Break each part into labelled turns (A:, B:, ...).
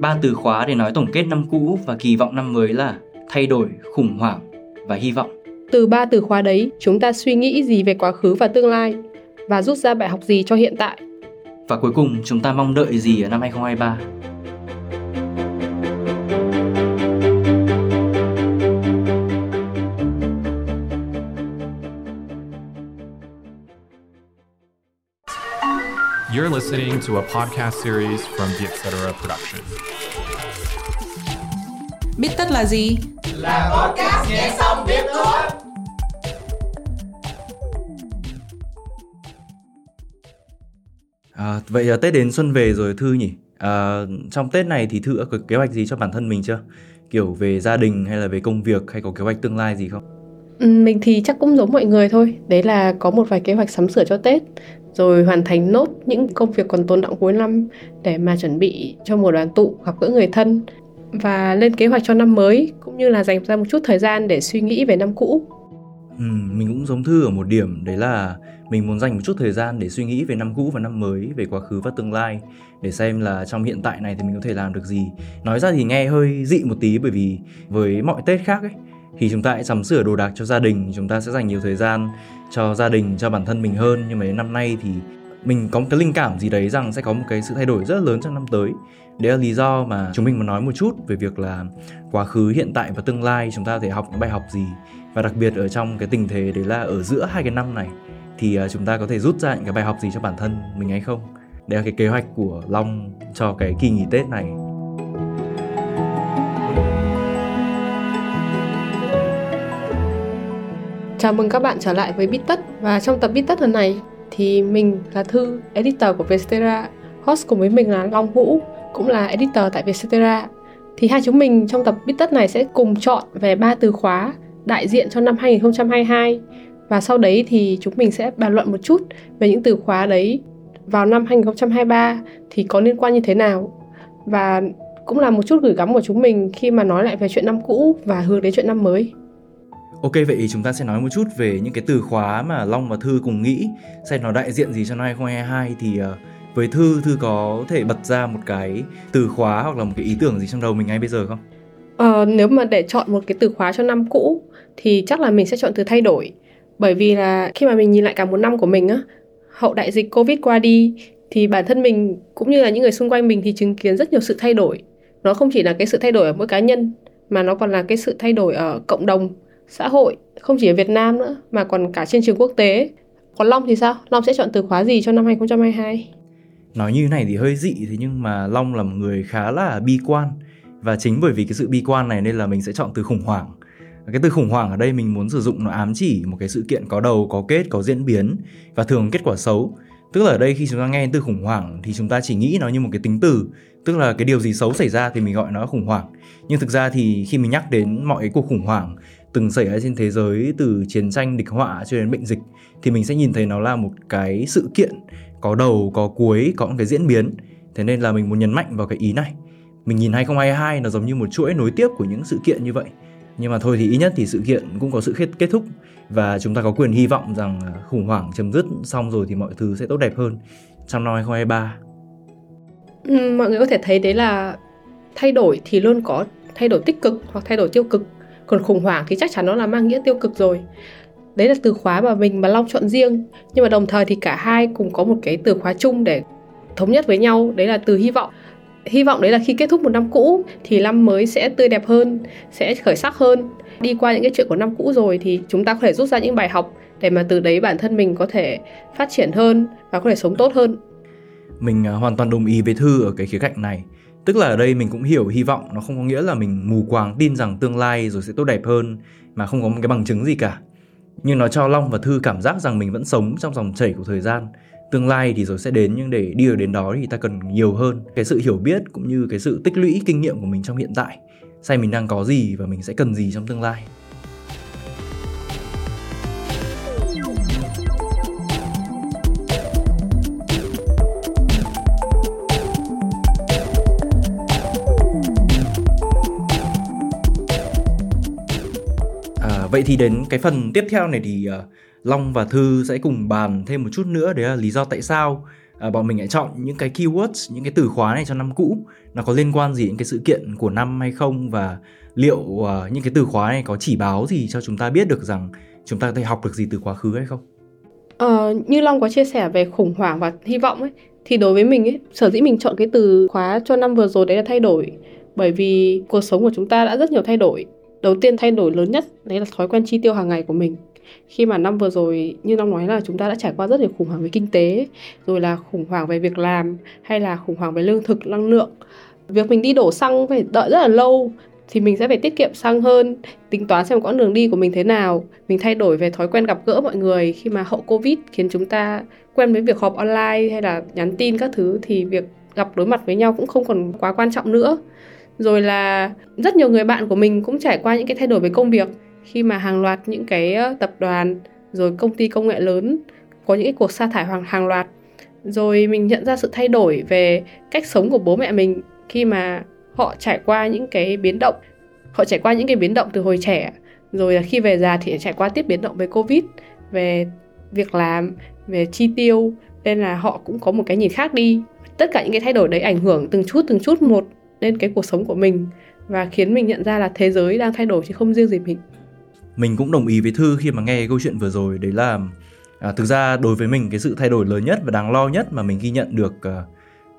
A: Ba từ khóa để nói tổng kết năm cũ và kỳ vọng năm mới là thay đổi, khủng hoảng và hy vọng.
B: Từ ba từ khóa đấy, chúng ta suy nghĩ gì về quá khứ và tương lai và rút ra bài học gì cho hiện tại.
A: Và cuối cùng, chúng ta mong đợi gì ở năm 2023?
C: Listening to a podcast series from the Etc. Production.
D: Biết tất là gì?
E: Là podcast nghe xong biết thôi.
A: À, vậy là Tết đến xuân về rồi Thư nhỉ? À, trong Tết này thì Thư đã có kế hoạch gì cho bản thân mình chưa? Kiểu về gia đình hay là về công việc hay có kế hoạch tương lai gì không?
B: Ừ, mình thì chắc cũng giống mọi người thôi. Đấy là có một vài kế hoạch sắm sửa cho Tết rồi hoàn thành nốt những công việc còn tồn động cuối năm để mà chuẩn bị cho mùa đoàn tụ gặp gỡ người thân và lên kế hoạch cho năm mới cũng như là dành ra một chút thời gian để suy nghĩ về năm cũ.
A: Ừ, mình cũng giống Thư ở một điểm đấy là mình muốn dành một chút thời gian để suy nghĩ về năm cũ và năm mới, về quá khứ và tương lai để xem là trong hiện tại này thì mình có thể làm được gì. Nói ra thì nghe hơi dị một tí bởi vì với mọi Tết khác ấy khi chúng ta hãy sắm sửa đồ đạc cho gia đình, chúng ta sẽ dành nhiều thời gian cho gia đình, cho bản thân mình hơn. Nhưng mà đến năm nay thì mình có một cái linh cảm gì đấy rằng sẽ có một cái sự thay đổi rất lớn trong năm tới. Đấy là lý do mà chúng mình muốn nói một chút về việc là quá khứ hiện tại và tương lai chúng ta có thể học những bài học gì. Và đặc biệt ở trong cái tình thế đấy là ở giữa hai cái năm này thì à, chúng ta có thể rút ra những cái bài học gì cho bản thân mình hay không? Đấy là cái kế hoạch của long cho cái kỳ nghỉ tết này.
B: Chào mừng các bạn trở lại với Bít Tất và trong tập Bít Tất lần này thì mình là Thư, editor của Vietcetera, host cùng với mình là Long Vũ, cũng là editor tại Vietcetera. Thì hai chúng mình trong tập Bít Tất này sẽ cùng chọn về ba từ khóa đại diện cho năm 2022 và sau đấy thì chúng mình sẽ bàn luận một chút về những từ khóa đấy vào năm 2023 thì có liên quan như thế nào và cũng là một chút gửi gắm của chúng mình khi mà nói lại về chuyện năm cũ và hướng đến chuyện năm mới.
A: Ok vậy thì chúng ta sẽ nói một chút về những cái từ khóa mà Long và Thư cùng nghĩ. Xem nó đại diện gì cho năm 2022 thì uh, với Thư Thư có thể bật ra một cái từ khóa hoặc là một cái ý tưởng gì trong đầu mình ngay bây giờ không?
B: Ờ, nếu mà để chọn một cái từ khóa cho năm cũ thì chắc là mình sẽ chọn từ thay đổi. Bởi vì là khi mà mình nhìn lại cả một năm của mình á hậu đại dịch covid qua đi thì bản thân mình cũng như là những người xung quanh mình thì chứng kiến rất nhiều sự thay đổi. Nó không chỉ là cái sự thay đổi ở mỗi cá nhân mà nó còn là cái sự thay đổi ở cộng đồng xã hội không chỉ ở Việt Nam nữa mà còn cả trên trường quốc tế. Còn Long thì sao? Long sẽ chọn từ khóa gì cho năm 2022?
A: Nói như này thì hơi dị thế nhưng mà Long là một người khá là bi quan và chính bởi vì cái sự bi quan này nên là mình sẽ chọn từ khủng hoảng. Cái từ khủng hoảng ở đây mình muốn sử dụng nó ám chỉ một cái sự kiện có đầu, có kết, có diễn biến và thường kết quả xấu. Tức là ở đây khi chúng ta nghe từ khủng hoảng thì chúng ta chỉ nghĩ nó như một cái tính từ, tức là cái điều gì xấu xảy ra thì mình gọi nó là khủng hoảng. Nhưng thực ra thì khi mình nhắc đến mọi cái cuộc khủng hoảng từng xảy ra trên thế giới từ chiến tranh địch họa cho đến bệnh dịch thì mình sẽ nhìn thấy nó là một cái sự kiện có đầu có cuối có một cái diễn biến. Thế nên là mình muốn nhấn mạnh vào cái ý này. Mình nhìn 2022 nó giống như một chuỗi nối tiếp của những sự kiện như vậy. Nhưng mà thôi thì ít nhất thì sự kiện cũng có sự kết, kết thúc. Và chúng ta có quyền hy vọng rằng à, khủng hoảng chấm dứt xong rồi thì mọi thứ sẽ tốt đẹp hơn trong năm 2023
B: mọi người có thể thấy đấy là thay đổi thì luôn có thay đổi tích cực hoặc thay đổi tiêu cực còn khủng hoảng thì chắc chắn nó là mang nghĩa tiêu cực rồi. Đấy là từ khóa mà mình mà long chọn riêng. Nhưng mà đồng thời thì cả hai cùng có một cái từ khóa chung để thống nhất với nhau. Đấy là từ hy vọng. Hy vọng đấy là khi kết thúc một năm cũ thì năm mới sẽ tươi đẹp hơn, sẽ khởi sắc hơn. Đi qua những cái chuyện của năm cũ rồi thì chúng ta có thể rút ra những bài học để mà từ đấy bản thân mình có thể phát triển hơn và có thể sống tốt hơn.
A: Mình à, hoàn toàn đồng ý với thư ở cái khía cạnh này. Tức là ở đây mình cũng hiểu hy vọng, nó không có nghĩa là mình mù quáng tin rằng tương lai rồi sẽ tốt đẹp hơn, mà không có một cái bằng chứng gì cả. Nhưng nó cho Long và Thư cảm giác rằng mình vẫn sống trong dòng chảy của thời gian. Tương lai thì rồi sẽ đến, nhưng để đi được đến đó thì ta cần nhiều hơn cái sự hiểu biết cũng như cái sự tích lũy kinh nghiệm của mình trong hiện tại. Xem mình đang có gì và mình sẽ cần gì trong tương lai. Vậy thì đến cái phần tiếp theo này thì uh, Long và Thư sẽ cùng bàn thêm một chút nữa đấy là lý do tại sao uh, bọn mình lại chọn những cái keywords những cái từ khóa này cho năm cũ. Nó có liên quan gì đến cái sự kiện của năm hay không và liệu uh, những cái từ khóa này có chỉ báo gì cho chúng ta biết được rằng chúng ta có thể học được gì từ quá khứ hay không?
B: Ờ, như Long có chia sẻ về khủng hoảng và hy vọng ấy thì đối với mình ấy sở dĩ mình chọn cái từ khóa cho năm vừa rồi đấy là thay đổi. Bởi vì cuộc sống của chúng ta đã rất nhiều thay đổi đầu tiên thay đổi lớn nhất, đấy là thói quen chi tiêu hàng ngày của mình. Khi mà năm vừa rồi, như năm nói là chúng ta đã trải qua rất nhiều khủng hoảng về kinh tế, rồi là khủng hoảng về việc làm, hay là khủng hoảng về lương thực, năng lượng. Việc mình đi đổ xăng phải đợi rất là lâu, thì mình sẽ phải tiết kiệm xăng hơn, tính toán xem quãng đường đi của mình thế nào. Mình thay đổi về thói quen gặp gỡ mọi người, khi mà hậu covid khiến chúng ta quen với việc họp online hay là nhắn tin các thứ, thì việc gặp đối mặt với nhau cũng không còn quá quan trọng nữa rồi là rất nhiều người bạn của mình cũng trải qua những cái thay đổi về công việc. Khi mà hàng loạt những cái tập đoàn, rồi công ty công nghệ lớn có những cái cuộc sa thải hàng hàng loạt. Rồi mình nhận ra sự thay đổi về cách sống của bố mẹ mình khi mà họ trải qua những cái biến động. Họ trải qua những cái biến động từ hồi trẻ, rồi là khi về già thì trải qua tiếp biến động về covid, về việc làm, về chi tiêu. Nên là họ cũng có một cái nhìn khác đi. Tất cả những cái thay đổi đấy ảnh hưởng từng chút từng chút một lên cái cuộc sống của mình và khiến mình nhận ra là thế giới đang thay đổi chứ không riêng gì mình.
A: Mình cũng đồng ý với thư khi mà nghe cái câu chuyện vừa rồi. Đấy là à, thực ra đối với mình cái sự thay đổi lớn nhất và đáng lo nhất mà mình ghi nhận được à,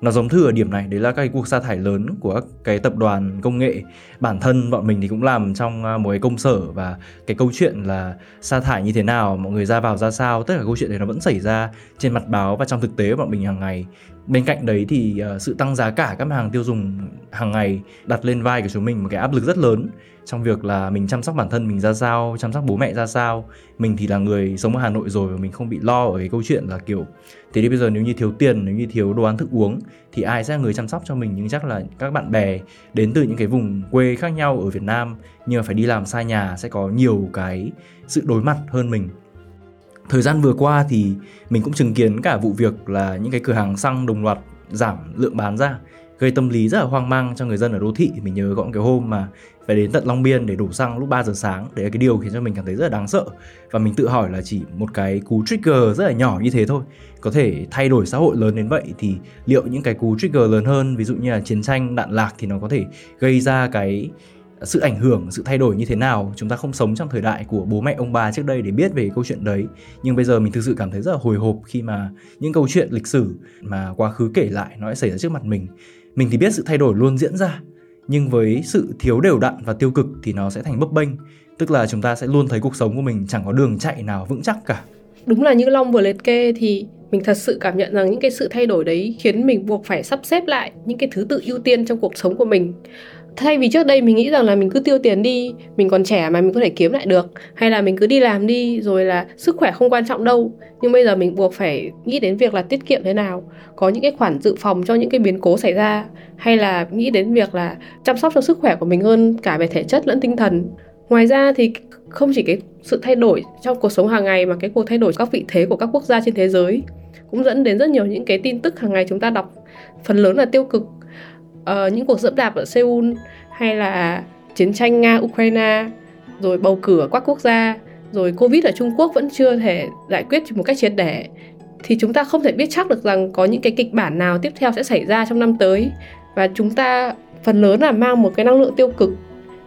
A: nó giống thư ở điểm này. Đấy là các cái cuộc sa thải lớn của các cái tập đoàn công nghệ. Bản thân bọn mình thì cũng làm trong à, một cái công sở và cái câu chuyện là sa thải như thế nào mọi người ra vào ra sao tất cả câu chuyện đấy nó vẫn xảy ra trên mặt báo và trong thực tế của bọn mình hàng ngày bên cạnh đấy thì uh, sự tăng giá cả các mặt hàng tiêu dùng hàng ngày đặt lên vai của chúng mình một cái áp lực rất lớn trong việc là mình chăm sóc bản thân mình ra sao chăm sóc bố mẹ ra sao. Mình thì là người sống ở hà nội rồi và mình không bị lo ở cái câu chuyện là kiểu thế thì bây giờ nếu như thiếu tiền nếu như thiếu đồ ăn thức uống thì ai sẽ là người chăm sóc cho mình? Nhưng chắc là các bạn bè đến từ những cái vùng quê khác nhau ở việt nam nhưng mà phải đi làm xa nhà sẽ có nhiều cái sự đối mặt hơn mình thời gian vừa qua thì mình cũng chứng kiến cả vụ việc là những cái cửa hàng xăng đồng loạt giảm lượng bán ra, gây tâm lý rất là hoang mang cho người dân ở đô thị. Mình nhớ có một cái hôm mà phải đến tận Long Biên để đổ xăng lúc 3 giờ sáng. Đấy là cái điều khiến cho mình cảm thấy rất là đáng sợ. Và mình tự hỏi là chỉ một cái cú trigger rất là nhỏ như thế thôi, có thể thay đổi xã hội lớn đến vậy thì liệu những cái cú trigger lớn hơn, ví dụ như là chiến tranh, đạn lạc thì nó có thể gây ra cái sự ảnh hưởng, sự thay đổi như thế nào, chúng ta không sống trong thời đại của bố mẹ, ông bà trước đây để biết về câu chuyện đấy. Nhưng bây giờ mình thực sự cảm thấy rất là hồi hộp khi mà những câu chuyện lịch sử mà quá khứ kể lại nó lại xảy ra trước mặt mình. Mình thì biết sự thay đổi luôn diễn ra, nhưng với sự thiếu đều đặn và tiêu cực thì nó sẽ thành bấp bênh. Tức là chúng ta sẽ luôn thấy cuộc sống của mình chẳng có đường chạy nào vững chắc cả.
B: Đúng là như long vừa liệt kê thì mình thật sự cảm nhận rằng những cái sự thay đổi đấy khiến mình buộc phải sắp xếp lại những cái thứ tự ưu tiên trong cuộc sống của mình thay vì trước đây mình nghĩ rằng là mình cứ tiêu tiền đi mình còn trẻ mà mình có thể kiếm lại được hay là mình cứ đi làm đi rồi là sức khỏe không quan trọng đâu. Nhưng bây giờ mình buộc phải nghĩ đến việc là tiết kiệm thế nào có những cái khoản dự phòng cho những cái biến cố xảy ra hay là nghĩ đến việc là chăm sóc cho sức khỏe của mình hơn cả về thể chất lẫn tinh thần. Ngoài ra thì không chỉ cái sự thay đổi trong cuộc sống hàng ngày mà cái cuộc thay đổi các vị thế của các quốc gia trên thế giới cũng dẫn đến rất nhiều những cái tin tức hàng ngày chúng ta đọc. Phần lớn là tiêu cực. Uh, những cuộc dẫm đạp ở Seoul hay là chiến tranh Nga, Ukraine, rồi bầu cử ở các quốc gia, rồi Covid ở Trung Quốc vẫn chưa thể giải quyết một cách triệt để, thì chúng ta không thể biết chắc được rằng có những cái kịch bản nào tiếp theo sẽ xảy ra trong năm tới. Và chúng ta phần lớn là mang một cái năng lượng tiêu cực,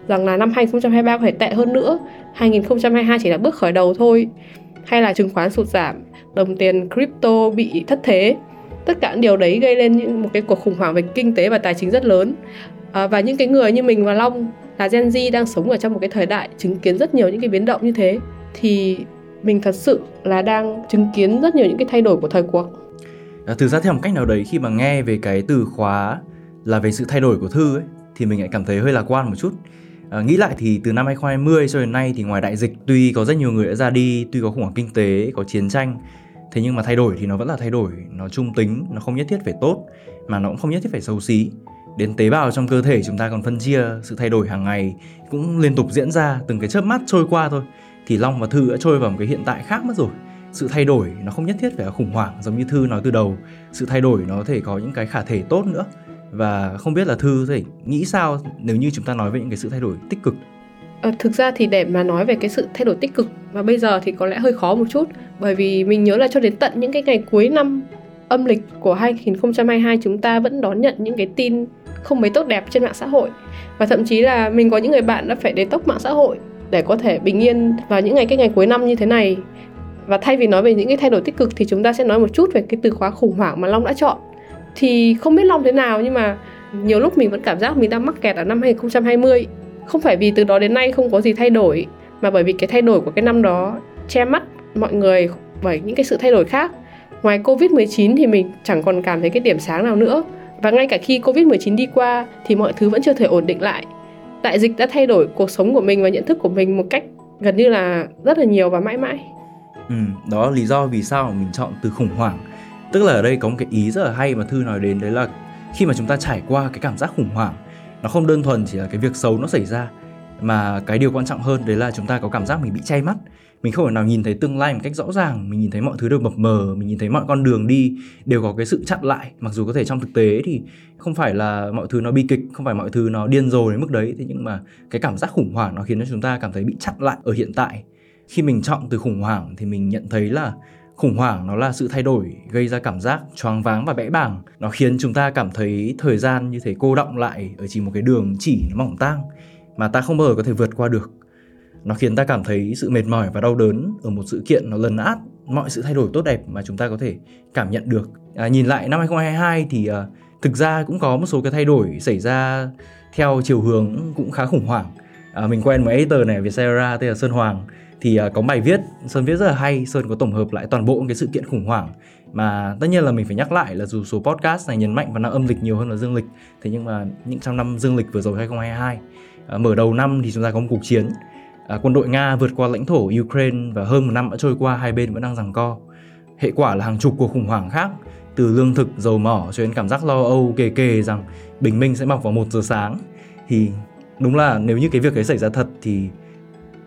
B: rằng là năm 2023 có thể tệ hơn nữa 2022 chỉ là bước khởi đầu thôi, hay là chứng khoán sụt giảm, đồng tiền crypto bị thất thế. Tất cả những điều đấy gây lên những một cái cuộc khủng hoảng về kinh tế và tài chính rất lớn à, và những cái người như mình và Long là Gen Z đang sống ở trong một cái thời đại chứng kiến rất nhiều những cái biến động như thế thì mình thật sự là đang chứng kiến rất nhiều những cái thay đổi của thời cuộc.
A: À, thực ra theo một cách nào đấy khi mà nghe về cái từ khóa là về sự thay đổi của thư ấy thì mình lại cảm thấy hơi lạc quan một chút. À, nghĩ lại thì từ năm 2020 cho đến nay thì ngoài đại dịch tuy có rất nhiều người đã ra đi tuy có khủng hoảng kinh tế có chiến tranh thế nhưng mà thay đổi thì nó vẫn là thay đổi nó trung tính nó không nhất thiết phải tốt mà nó cũng không nhất thiết phải xấu xí đến tế bào trong cơ thể chúng ta còn phân chia sự thay đổi hàng ngày cũng liên tục diễn ra từng cái chớp mắt trôi qua thôi. Thì long và thư đã trôi vào một cái hiện tại khác mất rồi. Sự thay đổi nó không nhất thiết phải là khủng hoảng giống như thư nói từ đầu. Sự thay đổi nó có thể có những cái khả thể tốt nữa. Và không biết là thư thể nghĩ sao nếu như chúng ta nói về những cái sự thay đổi tích cực.
B: À, thực ra thì để mà nói về cái sự thay đổi tích cực và bây giờ thì có lẽ hơi khó một chút. Bởi vì mình nhớ là cho đến tận những cái ngày cuối năm âm lịch của 2022 chúng ta vẫn đón nhận những cái tin không mấy tốt đẹp trên mạng xã hội. Và thậm chí là mình có những người bạn đã phải tốc mạng xã hội để có thể bình yên vào những ngày, cái ngày cuối năm như thế này. Và thay vì nói về những cái thay đổi tích cực thì chúng ta sẽ nói một chút về cái từ khóa khủng hoảng mà Long đã chọn. Thì không biết Long thế nào nhưng mà nhiều lúc mình vẫn cảm giác mình đang mắc kẹt ở năm 2020 không phải vì từ đó đến nay không có gì thay đổi, mà bởi vì cái thay đổi của cái năm đó che mắt mọi người bởi những cái sự thay đổi khác. Ngoài Covid-19 thì mình chẳng còn cảm thấy cái điểm sáng nào nữa và ngay cả khi Covid-19 đi qua thì mọi thứ vẫn chưa thể ổn định lại. Đại dịch đã thay đổi cuộc sống của mình và nhận thức của mình một cách gần như là rất là nhiều và mãi mãi.
A: Ừ, đó là lý do vì sao mình chọn từ khủng hoảng. Tức là ở đây có một cái ý rất là hay mà Thư nói đến đấy là khi mà chúng ta trải qua cái cảm giác khủng hoảng nó không đơn thuần chỉ là cái việc xấu nó xảy ra mà cái điều quan trọng hơn đấy là chúng ta có cảm giác mình bị chay mắt mình không thể nào nhìn thấy tương lai một cách rõ ràng. Mình nhìn thấy mọi thứ đều mập mờ, mình nhìn thấy mọi con đường đi đều có cái sự chặn lại. Mặc dù có thể trong thực tế thì không phải là mọi thứ nó bi kịch, không phải mọi thứ nó điên rồ đến mức đấy, thế nhưng mà cái cảm giác khủng hoảng nó khiến cho chúng ta cảm thấy bị chặn lại ở hiện tại. Khi mình chọn từ khủng hoảng thì mình nhận thấy là khủng hoảng nó là sự thay đổi, gây ra cảm giác choáng váng và bẽ bàng. Nó khiến chúng ta cảm thấy thời gian như thể cô động lại ở chỉ một cái đường chỉ, nó mỏng tang, mà ta không bao giờ có thể vượt qua được nó khiến ta cảm thấy sự mệt mỏi và đau đớn ở một sự kiện nó lấn át. Mọi sự thay đổi tốt đẹp mà chúng ta có thể cảm nhận được. À, nhìn lại năm 2022 thì à, thực ra cũng có một số cái thay đổi xảy ra theo chiều hướng cũng khá khủng hoảng. À, mình quen một editor này Vietcetera tên là Sơn Hoàng. Thì à, có bài viết Sơn viết rất là hay Sơn có tổng hợp lại toàn bộ cái sự kiện khủng hoảng. Mà tất nhiên là mình phải nhắc lại là dù số podcast này nhấn mạnh vào năm âm lịch nhiều hơn là dương lịch thế nhưng mà những trong năm dương lịch vừa rồi 2022 à, mở đầu năm thì chúng ta có một cuộc chiến à, quân đội Nga vượt qua lãnh thổ Ukraine và hơn một năm đã trôi qua hai bên vẫn đang giằng co. Hệ quả là hàng chục cuộc khủng hoảng khác từ lương thực dầu mỏ cho đến cảm giác lo âu kề kề rằng bình minh sẽ mọc vào một giờ sáng. Thì đúng là nếu như cái việc ấy xảy ra thật thì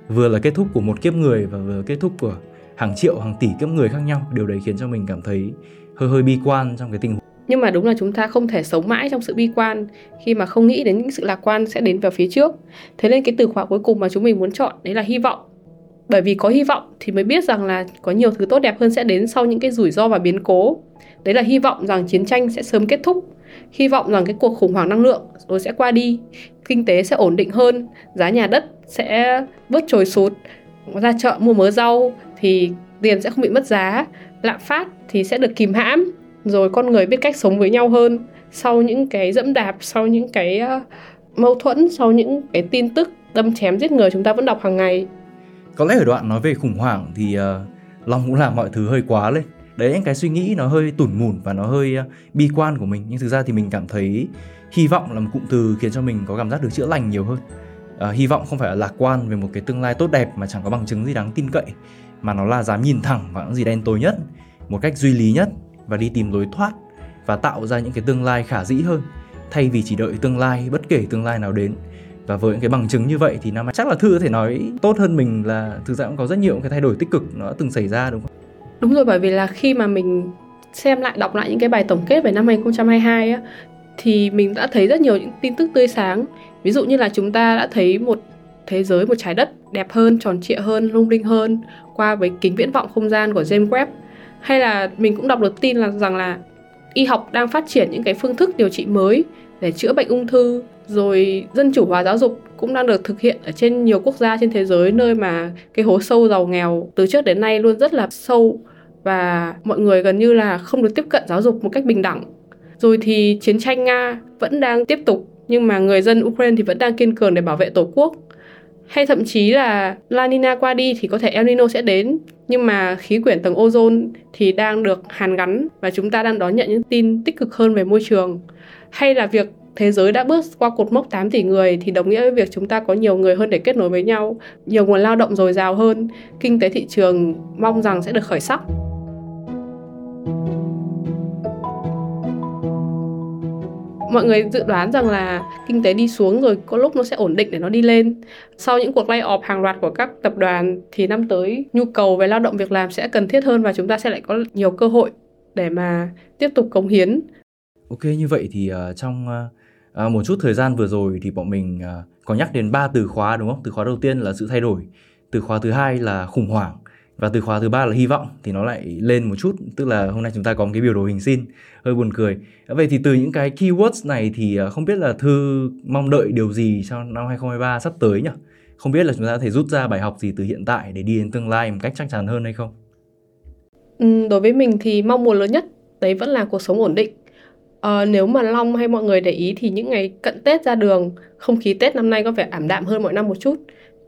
A: vừa là kết thúc của một kiếp người và vừa kết thúc của hàng triệu hàng tỷ kiếp người khác nhau. Điều đấy khiến cho mình cảm thấy hơi hơi bi quan trong cái tình huống
B: nhưng mà đúng là chúng ta không thể sống mãi trong sự bi quan khi mà không nghĩ đến những sự lạc quan sẽ đến vào phía trước. Thế nên cái từ khóa cuối cùng mà chúng mình muốn chọn, đấy là hy vọng. Bởi vì có hy vọng thì mới biết rằng là có nhiều thứ tốt đẹp hơn sẽ đến sau những cái rủi ro và biến cố. Đấy là hy vọng rằng chiến tranh sẽ sớm kết thúc. Hy vọng rằng cái cuộc khủng hoảng năng lượng rồi sẽ qua đi. Kinh tế sẽ ổn định hơn. Giá nhà đất sẽ bớt trồi sụt. Ra chợ mua mớ rau thì tiền sẽ không bị mất giá. Lạm phát thì sẽ được kìm hãm rồi con người biết cách sống với nhau hơn. Sau những cái dẫm đạp sau những cái uh, mâu thuẫn sau những cái tin tức đâm chém giết người chúng ta vẫn đọc hàng ngày.
A: Có lẽ ở đoạn nói về khủng hoảng thì ờ, uh, long cũng làm mọi thứ hơi quá lên. Đấy những cái suy nghĩ nó hơi tủn mủn và nó hơi uh, bi quan của mình. Nhưng thực ra thì mình cảm thấy hy vọng là một cụm từ khiến cho mình có cảm giác được chữa lành nhiều hơn. Uh, hy vọng không phải là lạc quan về một cái tương lai tốt đẹp mà chẳng có bằng chứng gì đáng tin cậy mà nó là dám nhìn thẳng vào những gì đen tối nhất một cách duy lý nhất và đi tìm lối thoát và tạo ra những cái tương lai khả dĩ hơn, thay vì chỉ đợi tương lai, bất kể tương lai nào đến. Và với những cái bằng chứng như vậy thì năm chắc là thư có thể nói tốt hơn mình là thực ra cũng có rất nhiều cái thay đổi tích cực nó đã từng xảy ra, đúng không?
B: Đúng rồi, bởi vì là khi mà mình xem lại, đọc lại những cái bài tổng kết về năm 2022 á, thì mình đã thấy rất nhiều những tin tức tươi sáng. Ví dụ như là chúng ta đã thấy một thế giới, một trái đất đẹp hơn, tròn trịa hơn, lung linh hơn qua với kính viễn vọng không gian của James Webb hay là mình cũng đọc được tin là rằng là y học đang phát triển những cái phương thức điều trị mới để chữa bệnh ung thư, rồi dân chủ hóa giáo dục cũng đang được thực hiện ở trên nhiều quốc gia trên thế giới, nơi mà cái hố sâu giàu nghèo từ trước đến nay luôn rất là sâu và mọi người gần như là không được tiếp cận giáo dục một cách bình đẳng. Rồi thì chiến tranh nga vẫn đang tiếp tục, nhưng mà người dân ukraine thì vẫn đang kiên cường để bảo vệ tổ quốc hay thậm chí là La Nina qua đi thì có thể El Nino sẽ đến. Nhưng mà khí quyển tầng ozone thì đang được hàn gắn và chúng ta đang đón nhận những tin tích cực hơn về môi trường. Hay là việc thế giới đã bước qua cột mốc 8 tỷ người thì đồng nghĩa với việc chúng ta có nhiều người hơn để kết nối với nhau, nhiều nguồn lao động dồi dào hơn, kinh tế thị trường mong rằng sẽ được khởi sắc. Mọi người dự đoán rằng là kinh tế đi xuống rồi có lúc nó sẽ ổn định để nó đi lên. Sau những cuộc lay off hàng loạt của các tập đoàn thì năm tới nhu cầu về lao động việc làm sẽ cần thiết hơn và chúng ta sẽ lại có nhiều cơ hội để mà tiếp tục cống hiến.
A: Ok như vậy thì uh, trong uh, một chút thời gian vừa rồi thì bọn mình uh, có nhắc đến ba từ khóa đúng không? Từ khóa đầu tiên là sự thay đổi. Từ khóa thứ hai là khủng hoảng và từ khóa thứ ba là hy vọng thì nó lại lên một chút tức là hôm nay chúng ta có một cái biểu đồ hình xin hơi buồn cười. Vậy thì từ những cái keywords này thì à, không biết là thư mong đợi điều gì cho năm 2023 sắp tới nhỉ? Không biết là chúng ta có thể rút ra bài học gì từ hiện tại để đi đến tương lai một cách chắc chắn hơn hay không?
B: Ừ, đối với mình thì mong muốn lớn nhất đấy vẫn là cuộc sống ổn định. À, nếu mà long hay mọi người để ý thì những ngày cận tết ra đường không khí tết năm nay có vẻ ảm đạm hơn mọi năm một chút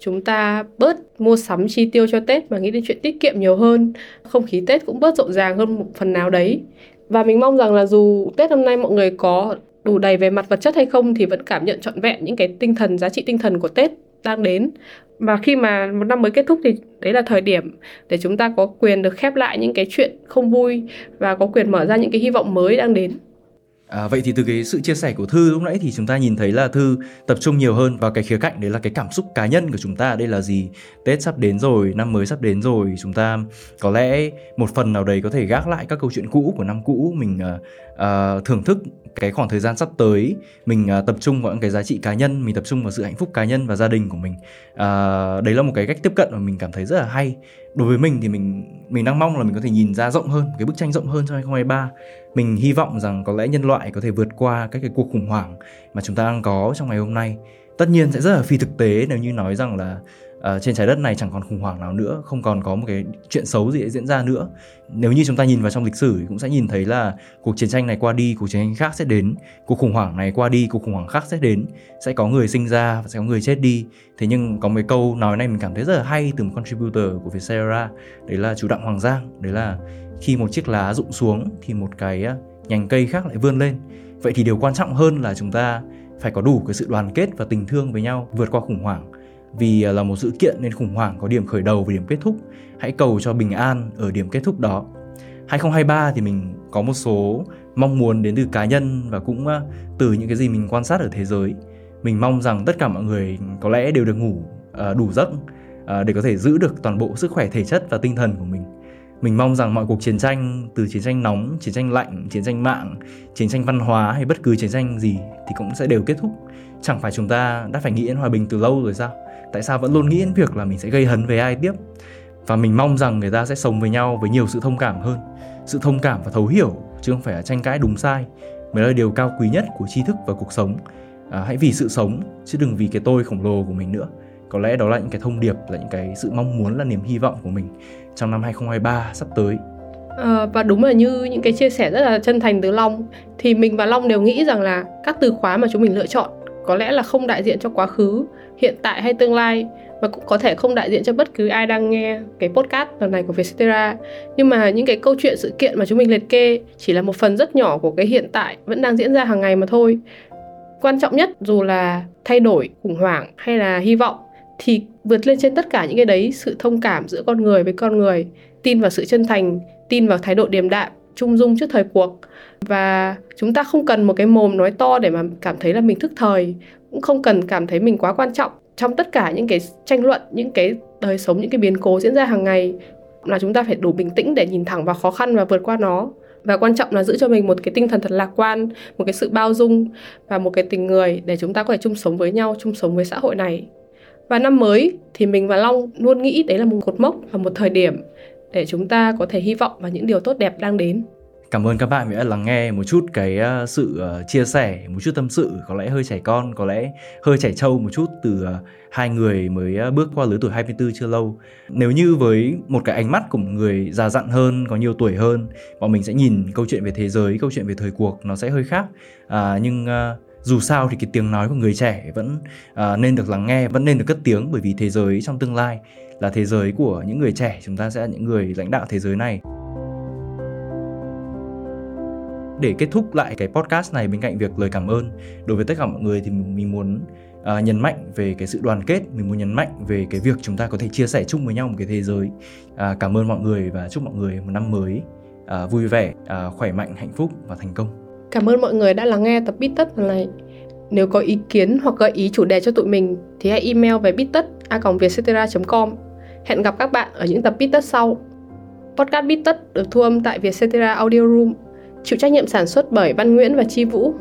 B: chúng ta bớt mua sắm chi tiêu cho Tết mà nghĩ đến chuyện tiết kiệm nhiều hơn. Không khí Tết cũng bớt rộn ràng hơn một phần nào đấy. Và mình mong rằng là dù Tết năm nay mọi người có đủ đầy về mặt vật chất hay không thì vẫn cảm nhận trọn vẹn những cái tinh thần, giá trị tinh thần của Tết đang đến. Và khi mà một năm mới kết thúc thì đấy là thời điểm để chúng ta có quyền được khép lại những cái chuyện không vui và có quyền mở ra những cái hy vọng mới đang đến.
A: À, vậy thì từ cái sự chia sẻ của Thư lúc nãy thì chúng ta nhìn thấy là Thư tập trung nhiều hơn vào cái khía cạnh đấy là cái cảm xúc cá nhân của chúng ta. Đây là gì? Tết sắp đến rồi, năm mới sắp đến rồi chúng ta có lẽ một phần nào đấy có thể gác lại các câu chuyện cũ của năm cũ mình uh, uh, thưởng thức cái khoảng thời gian sắp tới mình uh, tập trung vào những cái giá trị cá nhân mình tập trung vào sự hạnh phúc cá nhân và gia đình của mình. Uh, đấy là một cái cách tiếp cận mà mình cảm thấy rất là hay. Đối với mình thì mình mình đang mong là mình có thể nhìn ra rộng hơn cái bức tranh rộng hơn trong 2023 mình hy vọng rằng có lẽ nhân loại có thể vượt qua các cái cuộc khủng hoảng mà chúng ta đang có trong ngày hôm nay tất nhiên sẽ rất là phi thực tế nếu như nói rằng là uh, trên trái đất này chẳng còn khủng hoảng nào nữa không còn có một cái chuyện xấu gì diễn ra nữa. Nếu như chúng ta nhìn vào trong lịch sử cũng sẽ nhìn thấy là cuộc chiến tranh này qua đi cuộc chiến tranh khác sẽ đến cuộc khủng hoảng này qua đi cuộc khủng hoảng khác sẽ đến sẽ có người sinh ra và sẽ có người chết đi. Thế nhưng có một câu nói này mình cảm thấy rất là hay từ một contributor của Vietcetera đấy là chủ đặng Hoàng Giang đấy là khi một chiếc lá rụng xuống thì một cái ờ, nhành cây khác lại vươn lên. Vậy thì điều quan trọng hơn là chúng ta phải có đủ cái sự đoàn kết và tình thương với nhau vượt qua khủng hoảng. Vì à, là một sự kiện nên khủng hoảng có điểm khởi đầu và điểm kết thúc. Hãy cầu cho bình an ở điểm kết thúc đó. 2023 thì mình có một số mong muốn đến từ cá nhân và cũng à, từ những cái gì mình quan sát ở thế giới. Mình mong rằng tất cả mọi người có lẽ đều được ngủ à, đủ giấc để có thể giữ được toàn bộ sức khỏe thể chất và tinh thần của mình mình mong rằng mọi cuộc chiến tranh từ chiến tranh nóng chiến tranh lạnh chiến tranh mạng chiến tranh văn hóa hay bất cứ chiến tranh gì thì cũng sẽ đều kết thúc. Chẳng phải chúng ta đã phải nghĩ đến hòa bình từ lâu rồi sao? Tại sao vẫn luôn nghĩ đến việc là mình sẽ gây hấn với ai tiếp? Và mình mong rằng người ta sẽ sống với nhau với nhiều sự thông cảm hơn. Sự thông cảm và thấu hiểu chứ không phải là tranh cãi đúng sai. Mới là điều cao quý nhất của tri thức và cuộc sống. À, hãy vì sự sống chứ đừng vì cái tôi khổng lồ của mình nữa có lẽ đó là những cái thông điệp là những cái sự mong muốn là niềm hy vọng của mình trong năm 2023 sắp tới.
B: À, và đúng là như những cái chia sẻ rất là chân thành từ Long thì mình và Long đều nghĩ rằng là các từ khóa mà chúng mình lựa chọn có lẽ là không đại diện cho quá khứ hiện tại hay tương lai và cũng có thể không đại diện cho bất cứ ai đang nghe cái podcast lần này của Vietcetera. Nhưng mà những cái câu chuyện sự kiện mà chúng mình liệt kê chỉ là một phần rất nhỏ của cái hiện tại vẫn đang diễn ra hàng ngày mà thôi. Quan trọng nhất dù là thay đổi khủng hoảng hay là hy vọng thì vượt lên trên tất cả những cái đấy sự thông cảm giữa con người với con người, tin vào sự chân thành, tin vào thái độ điềm đạm, trung dung trước thời cuộc. Và chúng ta không cần một cái mồm nói to để mà cảm thấy là mình thức thời, cũng không cần cảm thấy mình quá quan trọng trong tất cả những cái tranh luận, những cái đời sống, những cái biến cố diễn ra hàng ngày, là chúng ta phải đủ bình tĩnh để nhìn thẳng vào khó khăn và vượt qua nó. Và quan trọng là giữ cho mình một cái tinh thần thật lạc quan, một cái sự bao dung và một cái tình người để chúng ta có thể chung sống với nhau, chung sống với xã hội này và năm mới thì mình và Long luôn nghĩ đấy là một cột mốc và một thời điểm để chúng ta có thể hy vọng vào những điều tốt đẹp đang đến.
A: Cảm ơn các bạn đã lắng nghe một chút cái ờ, sự ờ, chia sẻ, một chút tâm sự, có lẽ hơi trẻ con, có lẽ hơi trẻ trâu một chút từ ờ, hai người mới bước qua lứa tuổi 24 chưa lâu. Nếu như với một cái ánh mắt của một người già dặn hơn, có nhiều tuổi hơn, bọn mình sẽ nhìn câu chuyện về thế giới, câu chuyện về thời cuộc nó sẽ hơi khác. À, nhưng dù sao thì cái tiếng nói của người trẻ vẫn uh, nên được lắng nghe vẫn nên được cất tiếng bởi vì thế giới trong tương lai là thế giới của những người trẻ chúng ta sẽ là những người lãnh đạo thế giới này. Để kết thúc lại cái podcast này bên cạnh việc lời cảm ơn đối với tất cả mọi người thì mình muốn uh, nhấn mạnh về cái sự đoàn kết mình muốn nhấn mạnh về cái việc chúng ta có thể chia sẻ chung với nhau một cái thế giới. Uh, cảm ơn mọi người và chúc mọi người một năm mới uh, vui vẻ uh, khỏe mạnh hạnh phúc và thành công.
B: Cảm ơn mọi người đã lắng nghe tập Bít Tất lần này. Nếu có ý kiến hoặc gợi ý chủ đề cho tụi mình thì hãy email về bittất@vietcetera.com. Hẹn gặp các bạn ở những tập Bít Tất sau. Podcast Bít Tất được thu âm tại Vietcetera Audio Room, chịu trách nhiệm sản xuất bởi Văn Nguyễn và Chi Vũ.